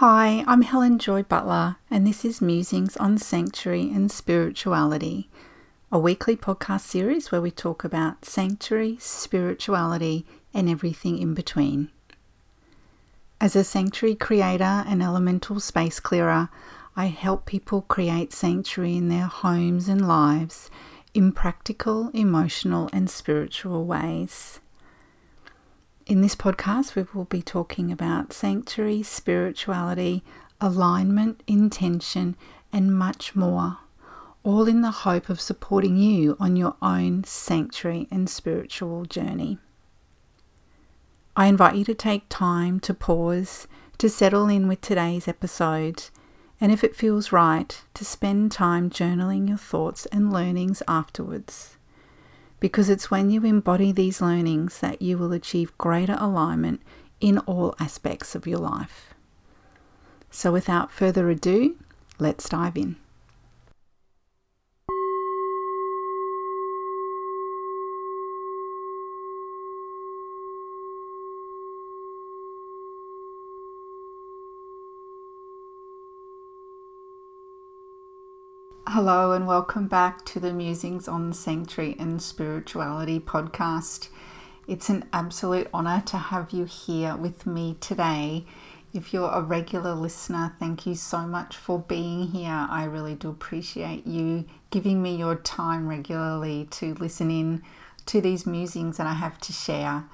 Hi, I'm Helen Joy Butler, and this is Musings on Sanctuary and Spirituality, a weekly podcast series where we talk about sanctuary, spirituality, and everything in between. As a sanctuary creator and elemental space clearer, I help people create sanctuary in their homes and lives in practical, emotional, and spiritual ways. In this podcast, we will be talking about sanctuary, spirituality, alignment, intention, and much more, all in the hope of supporting you on your own sanctuary and spiritual journey. I invite you to take time to pause, to settle in with today's episode, and if it feels right, to spend time journaling your thoughts and learnings afterwards because it's when you embody these learnings that you will achieve greater alignment in all aspects of your life. So, without further ado, let's dive in. Hello, and welcome back to the Musings on Sanctuary and Spirituality podcast. It's an absolute honor to have you here with me today. If you're a regular listener, thank you so much for being here. I really do appreciate you giving me your time regularly to listen in to these musings that I have to share.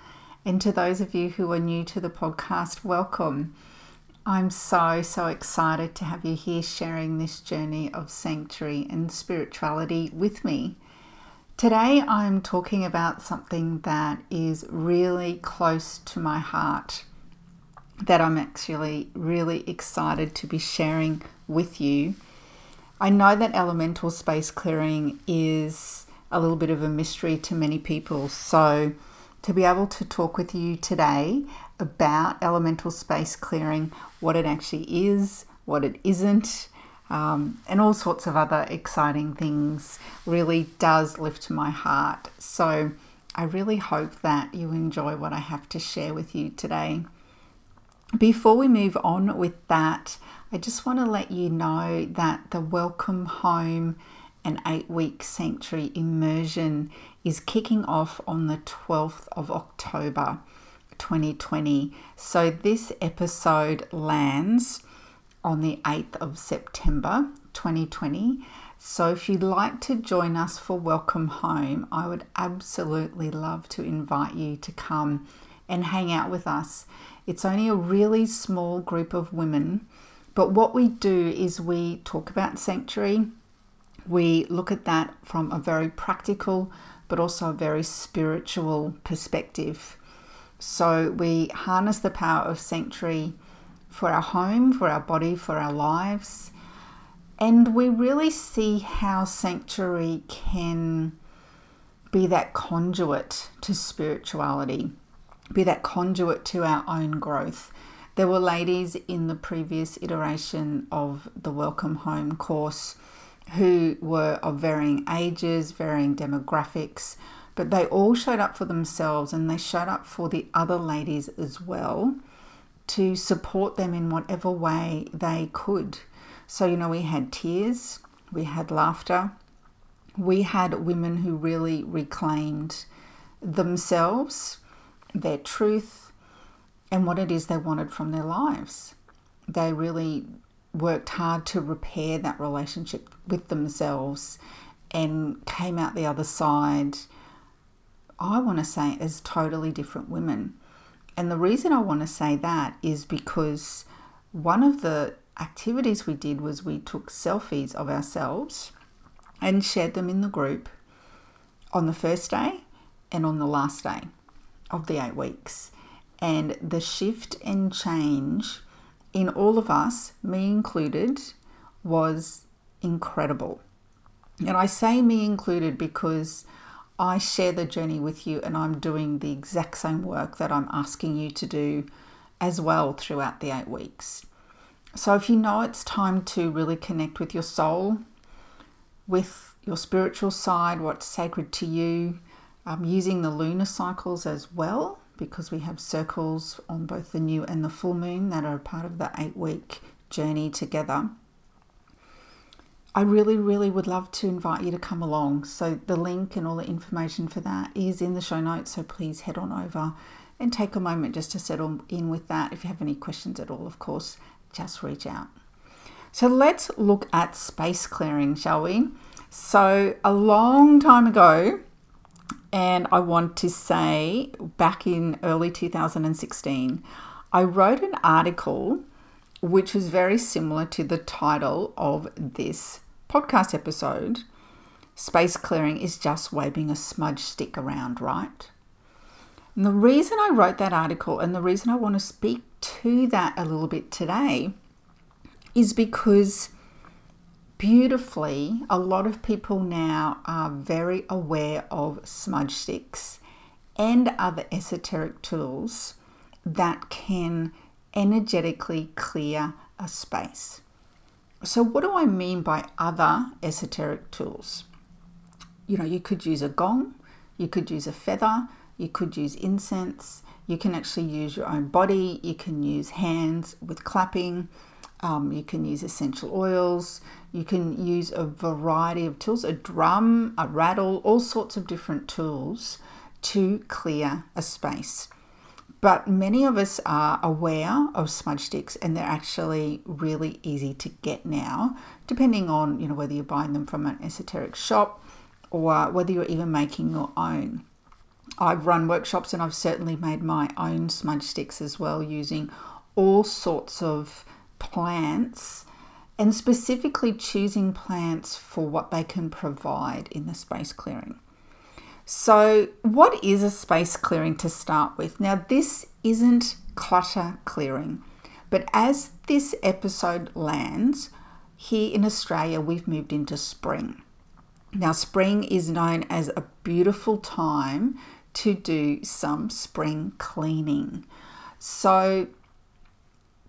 And to those of you who are new to the podcast, welcome. I'm so, so excited to have you here sharing this journey of sanctuary and spirituality with me. Today, I'm talking about something that is really close to my heart, that I'm actually really excited to be sharing with you. I know that elemental space clearing is a little bit of a mystery to many people, so to be able to talk with you today about elemental space clearing, what it actually is, what it isn't, um, and all sorts of other exciting things really does lift my heart. So I really hope that you enjoy what I have to share with you today. Before we move on with that, I just want to let you know that the Welcome Home and eight week sanctuary immersion is kicking off on the 12th of October. 2020. So this episode lands on the 8th of September 2020. So if you'd like to join us for Welcome Home, I would absolutely love to invite you to come and hang out with us. It's only a really small group of women, but what we do is we talk about sanctuary. We look at that from a very practical but also a very spiritual perspective. So we harness the power of sanctuary for our home, for our body, for our lives. And we really see how sanctuary can be that conduit to spirituality, be that conduit to our own growth. There were ladies in the previous iteration of the Welcome Home course who were of varying ages, varying demographics, but they all showed up for themselves and they showed up for the other ladies as well to support them in whatever way they could. So, you know, we had tears, we had laughter, we had women who really reclaimed themselves, their truth, and what it is they wanted from their lives. They really worked hard to repair that relationship with themselves and came out the other side I want to say as totally different women. And the reason I want to say that is because one of the activities we did was we took selfies of ourselves and shared them in the group on the first day and on the last day of the eight weeks. And the shift and change in all of us, me included, was incredible. And I say me included because I share the journey with you and I'm doing the exact same work that I'm asking you to do as well throughout the eight weeks. So, if you know it's time to really connect with your soul, with your spiritual side, what's sacred to you, um, using the lunar cycles as well because we have circles on both the new and the full moon that are part of the eight week journey together. I really, really would love to invite you to come along. So, the link and all the information for that is in the show notes. So, please head on over and take a moment just to settle in with that. If you have any questions at all, of course, just reach out. So, let's look at space clearing, shall we? So, a long time ago, and I want to say back in early 2016, I wrote an article which was very similar to the title of this podcast episode, space clearing is just waving a smudge stick around, right? And the reason I wrote that article and the reason I want to speak to that a little bit today is because beautifully, a lot of people now are very aware of smudge sticks and other esoteric tools that can energetically clear a space. So, what do I mean by other esoteric tools? You know, you could use a gong, you could use a feather, you could use incense, you can actually use your own body, you can use hands with clapping, um, you can use essential oils, you can use a variety of tools, a drum, a rattle, all sorts of different tools to clear a space. But many of us are aware of smudge sticks and they're actually really easy to get now, depending on you know whether you're buying them from an esoteric shop or whether you're even making your own. I've run workshops and I've certainly made my own smudge sticks as well using all sorts of plants and specifically choosing plants for what they can provide in the space clearing. So, what is a space clearing to start with? Now, this isn't clutter clearing, but as this episode lands, here in Australia, we've moved into spring. Now, spring is known as a beautiful time to do some spring cleaning. So,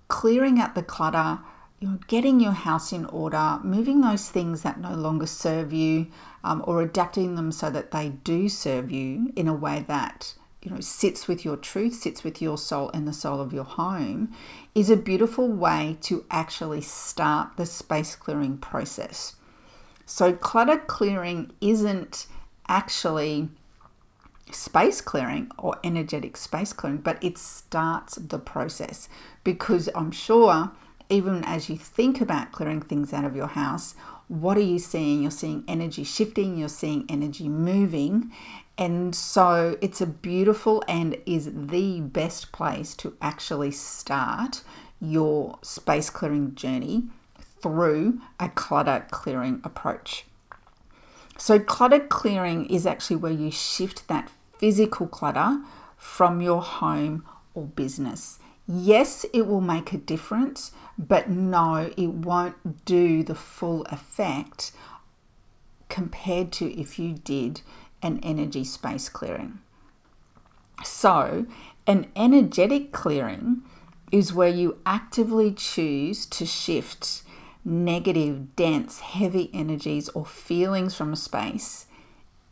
clearing out the clutter, you know, getting your house in order, moving those things that no longer serve you, um, or adapting them so that they do serve you in a way that you know sits with your truth, sits with your soul and the soul of your home, is a beautiful way to actually start the space clearing process. So clutter clearing isn't actually space clearing or energetic space clearing, but it starts the process because I'm sure even as you think about clearing things out of your house, what are you seeing? You're seeing energy shifting, you're seeing energy moving. And so it's a beautiful and is the best place to actually start your space clearing journey through a clutter clearing approach. So, clutter clearing is actually where you shift that physical clutter from your home or business. Yes, it will make a difference, but no, it won't do the full effect compared to if you did an energy space clearing. So, an energetic clearing is where you actively choose to shift negative, dense, heavy energies or feelings from a space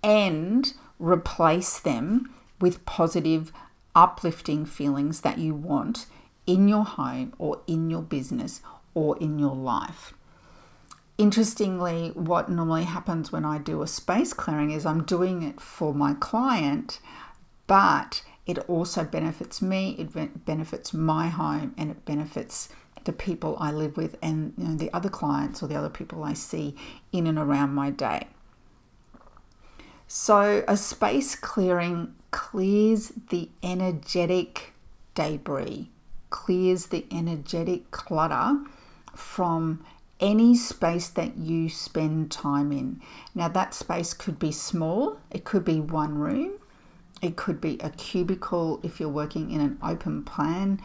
and replace them with positive, uplifting feelings that you want in your home or in your business or in your life. Interestingly, what normally happens when I do a space clearing is I'm doing it for my client, but it also benefits me, it benefits my home, and it benefits the people I live with and you know, the other clients or the other people I see in and around my day. So, a space clearing clears the energetic debris, clears the energetic clutter from any space that you spend time in. Now, that space could be small, it could be one room, it could be a cubicle if you're working in an open plan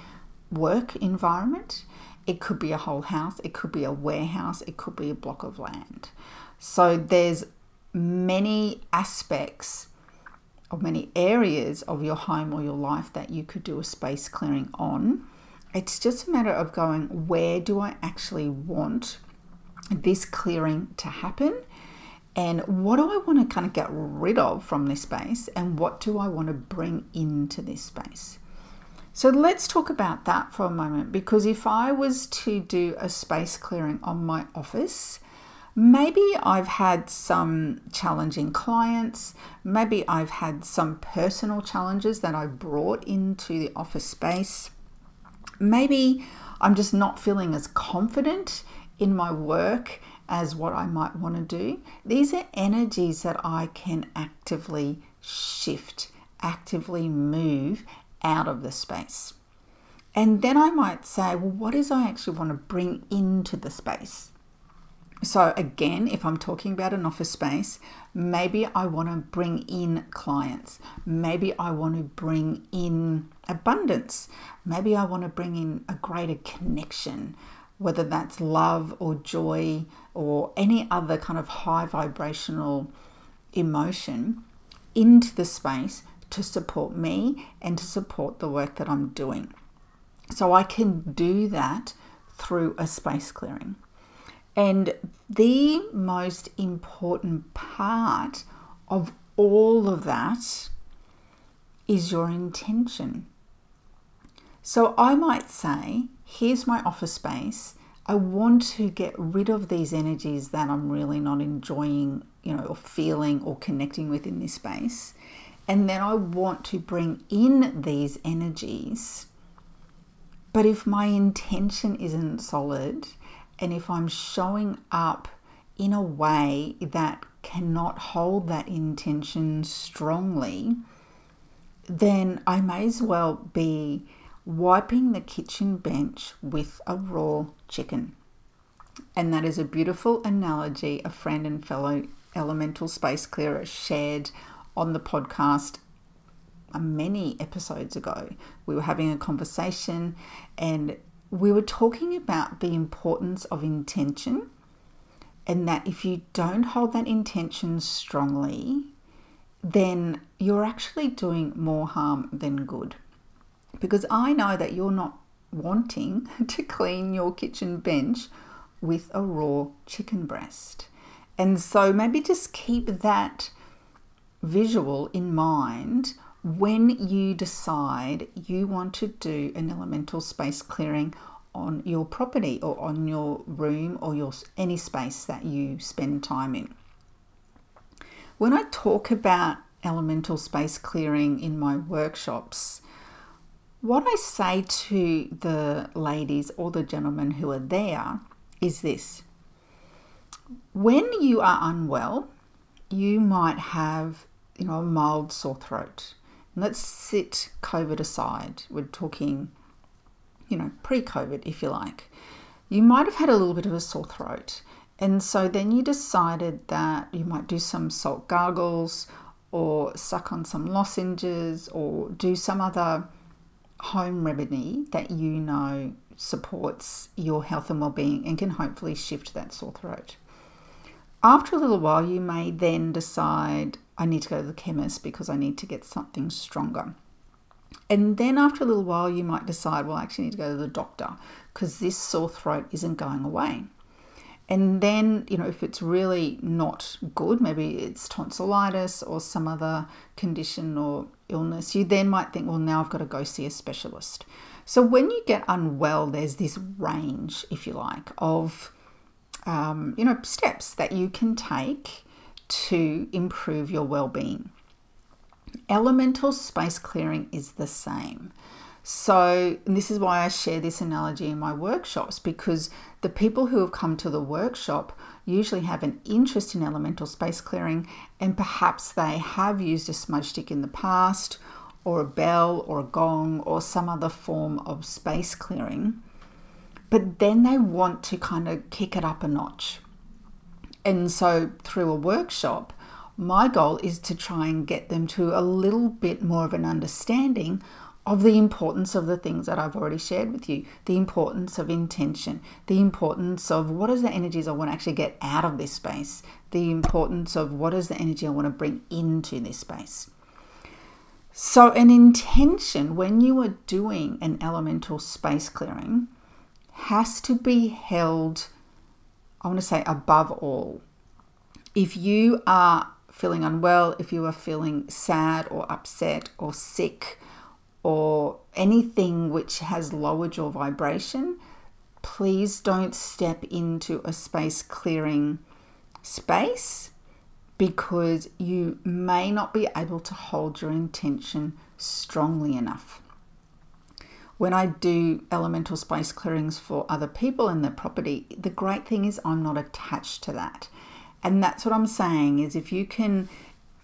work environment, it could be a whole house, it could be a warehouse, it could be a block of land. So, there's many aspects or many areas of your home or your life that you could do a space clearing on. It's just a matter of going, where do I actually want this clearing to happen? And what do I want to kind of get rid of from this space? And what do I want to bring into this space? So let's talk about that for a moment because if I was to do a space clearing on my office, maybe I've had some challenging clients, maybe I've had some personal challenges that I brought into the office space. Maybe I'm just not feeling as confident in my work as what I might want to do. These are energies that I can actively shift, actively move out of the space. And then I might say, well, what is I actually want to bring into the space? So, again, if I'm talking about an office space, maybe I want to bring in clients. Maybe I want to bring in abundance. Maybe I want to bring in a greater connection, whether that's love or joy or any other kind of high vibrational emotion into the space to support me and to support the work that I'm doing. So I can do that through a space clearing. And the most important part of all of that is your intention. So I might say, here's my office space. I want to get rid of these energies that I'm really not enjoying, you know, or feeling or connecting with in this space. And then I want to bring in these energies. But if my intention isn't solid, and if I'm showing up in a way that cannot hold that intention strongly, then I may as well be wiping the kitchen bench with a raw chicken. And that is a beautiful analogy a friend and fellow elemental space clearer shared on the podcast uh, many episodes ago. We were having a conversation and we were talking about the importance of intention and that if you don't hold that intention strongly, then you're actually doing more harm than good. Because I know that you're not wanting to clean your kitchen bench with a raw chicken breast. And so maybe just keep that visual in mind when you decide you want to do an elemental space clearing on your property or on your room or your any space that you spend time in. When I talk about elemental space clearing in my workshops, what I say to the ladies or the gentlemen who are there is this. When you are unwell, you might have, you know, a mild sore throat Let's sit COVID aside. We're talking, you know, pre COVID, if you like. You might have had a little bit of a sore throat. And so then you decided that you might do some salt gargles or suck on some lozenges or do some other home remedy that you know supports your health and well-being and can hopefully shift that sore throat. After a little while, you may then decide, I need to go to the chemist because I need to get something stronger. And then after a little while, you might decide, well, I actually need to go to the doctor because this sore throat isn't going away. And then, you know, if it's really not good, maybe it's tonsillitis or some other condition or illness, you then might think, well, now I've got to go see a specialist. So when you get unwell, there's this range, if you like, of um, you know, steps that you can take to improve your well-being. Elemental space clearing is the same. So, this is why I share this analogy in my workshops because the people who have come to the workshop usually have an interest in elemental space clearing and perhaps they have used a smudge stick in the past or a bell or a gong or some other form of space clearing but then they want to kind of kick it up a notch. And so through a workshop, my goal is to try and get them to a little bit more of an understanding of the importance of the things that I've already shared with you the importance of intention, the importance of what is the energies I want to actually get out of this space, the importance of what is the energy I want to bring into this space. So, an intention when you are doing an elemental space clearing has to be held, I want to say, above all. If you are feeling unwell, if you are feeling sad or upset or sick or anything which has lowered your vibration, please don't step into a space clearing space because you may not be able to hold your intention strongly enough. When I do elemental space clearings for other people in their property, the great thing is I'm not attached to that. And that's what I'm saying is if you can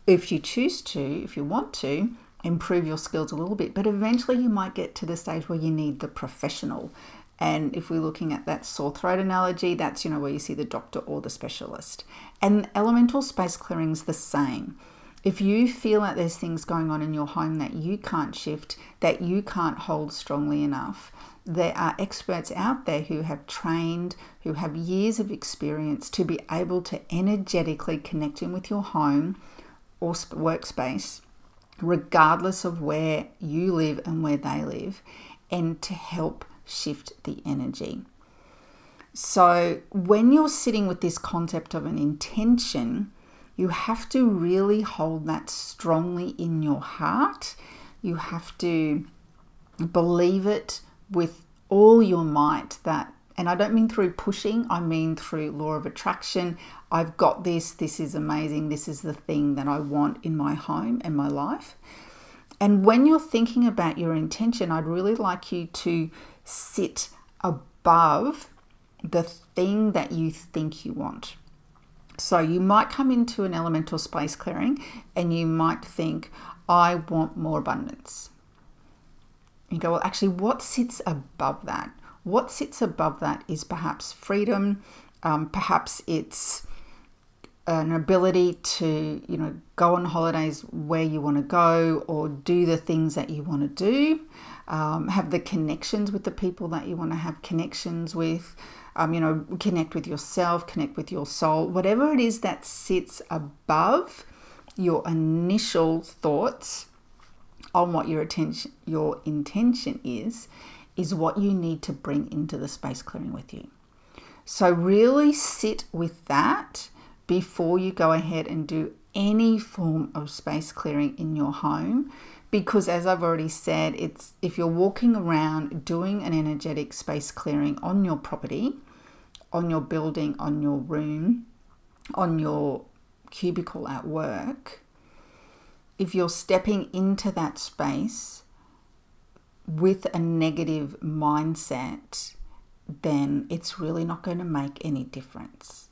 if you choose to, if you want to, improve your skills a little bit, but eventually you might get to the stage where you need the professional and if we're looking at that sore throat analogy, that's you know where you see the doctor or the specialist. And elemental space clearing's the same. If you feel like there's things going on in your home that you can't shift, that you can't hold strongly enough, there are experts out there who have trained, who have years of experience to be able to energetically connect in with your home or workspace, regardless of where you live and where they live, and to help shift the energy. So, when you're sitting with this concept of an intention, you have to really hold that strongly in your heart. You have to believe it with all your might that and I don't mean through pushing, I mean through law of attraction. I've got this, this is amazing, this is the thing that I want in my home and my life. And when you're thinking about your intention, I'd really like you to sit above the thing that you think you want. So you might come into an elemental space clearing and you might think, I want more abundance. You go, well, actually, what sits above that? What sits above that is perhaps freedom, um, perhaps it's an ability to, you know, go on holidays where you want to go or do the things that you want to do um, have the connections with the people that you want to have connections with. Um, you know, connect with yourself, connect with your soul, whatever it is that sits above your initial thoughts on what your attention, your intention is, is what you need to bring into the space clearing with you. So really sit with that before you go ahead and do any form of space clearing in your home because as I've already said, it's if you're walking around doing an energetic space clearing on your property, on your building, on your room, on your cubicle at work, if you're stepping into that space with a negative mindset, then it's really not going to make any difference.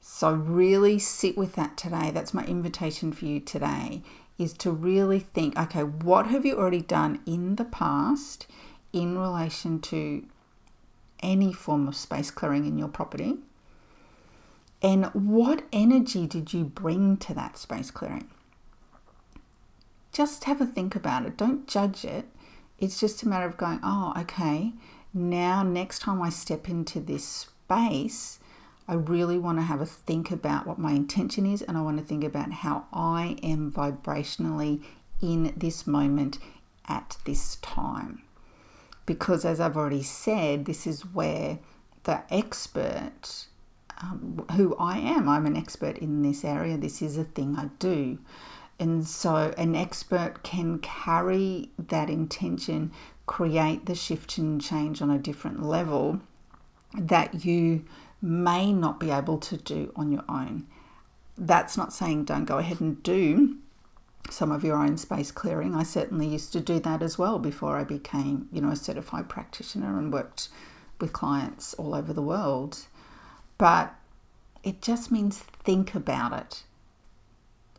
So, really sit with that today. That's my invitation for you today is to really think okay, what have you already done in the past in relation to any form of space clearing in your property? And what energy did you bring to that space clearing? Just have a think about it. Don't judge it. It's just a matter of going, oh, okay, now next time I step into this space, I really want to have a think about what my intention is and I want to think about how I am vibrationally in this moment at this time. Because, as I've already said, this is where the expert, um, who I am, I'm an expert in this area, this is a thing I do. And so, an expert can carry that intention, create the shift and change on a different level that you may not be able to do on your own. That's not saying don't go ahead and do some of your own space clearing. I certainly used to do that as well before I became, you know, a certified practitioner and worked with clients all over the world. But it just means think about it.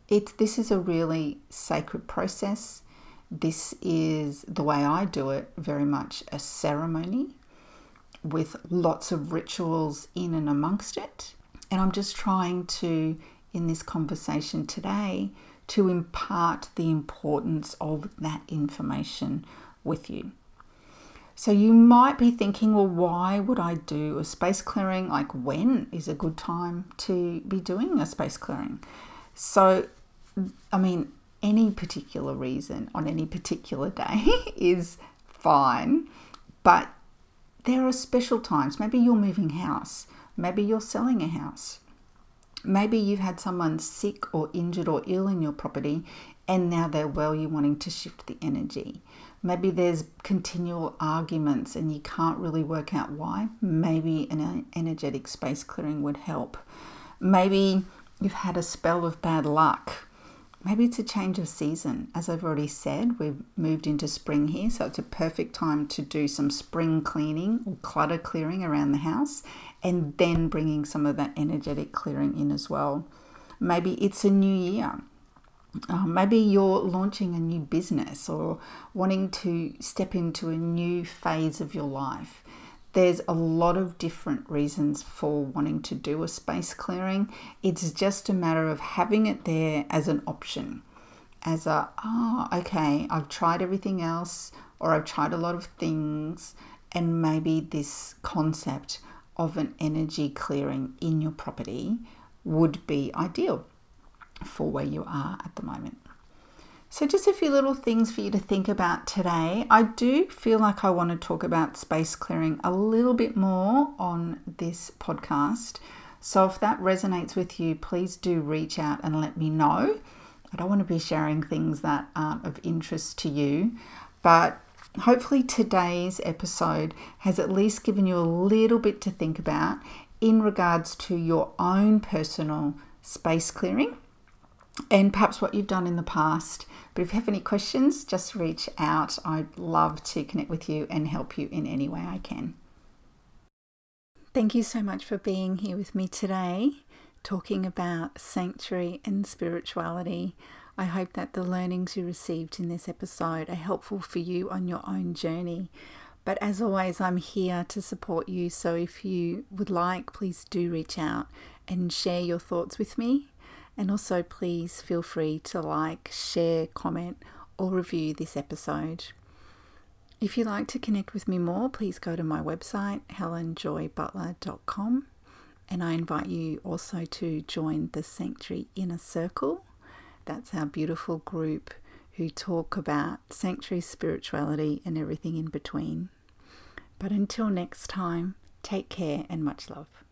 It's this is a really sacred process. This is the way I do it, very much a ceremony with lots of rituals in and amongst it. And I'm just trying to, in this conversation today, to impart the importance of that information with you. So you might be thinking, well, why would I do a space clearing? Like, when is a good time to be doing a space clearing? So, I mean, any particular reason on any particular day is fine, but there are special times. Maybe you're moving house, maybe you're selling a house, Maybe you've had someone sick or injured or ill in your property and now they're well, you're wanting to shift the energy. Maybe there's continual arguments and you can't really work out why. Maybe an energetic space clearing would help. Maybe you've had a spell of bad luck. Maybe it's a change of season. As I've already said, we've moved into spring here, so it's a perfect time to do some spring cleaning or clutter clearing around the house and then bringing some of that energetic clearing in as well. Maybe it's a new year. Uh, maybe you're launching a new business or wanting to step into a new phase of your life. There's a lot of different reasons for wanting to do a space clearing. It's just a matter of having it there as an option, as a, oh, okay, I've tried everything else, or I've tried a lot of things, and maybe this concept of an energy clearing in your property would be ideal for where you are at the moment. So, just a few little things for you to think about today. I do feel like I want to talk about space clearing a little bit more on this podcast. So, if that resonates with you, please do reach out and let me know. I don't want to be sharing things that aren't of interest to you, but hopefully today's episode has at least given you a little bit to think about in regards to your own personal space clearing and perhaps what you've done in the past. But if you have any questions, just reach out. I'd love to connect with you and help you in any way I can. Thank you so much for being here with me today, talking about sanctuary and spirituality. I hope that the learnings you received in this episode are helpful for you on your own journey. But as always, I'm here to support you. So if you would like, please do reach out and share your thoughts with me. And also, please feel free to like, share, comment, or review this episode. If you'd like to connect with me more, please go to my website, helenjoybutler.com. And I invite you also to join the Sanctuary Inner Circle. That's our beautiful group who talk about sanctuary spirituality and everything in between. But until next time, take care and much love.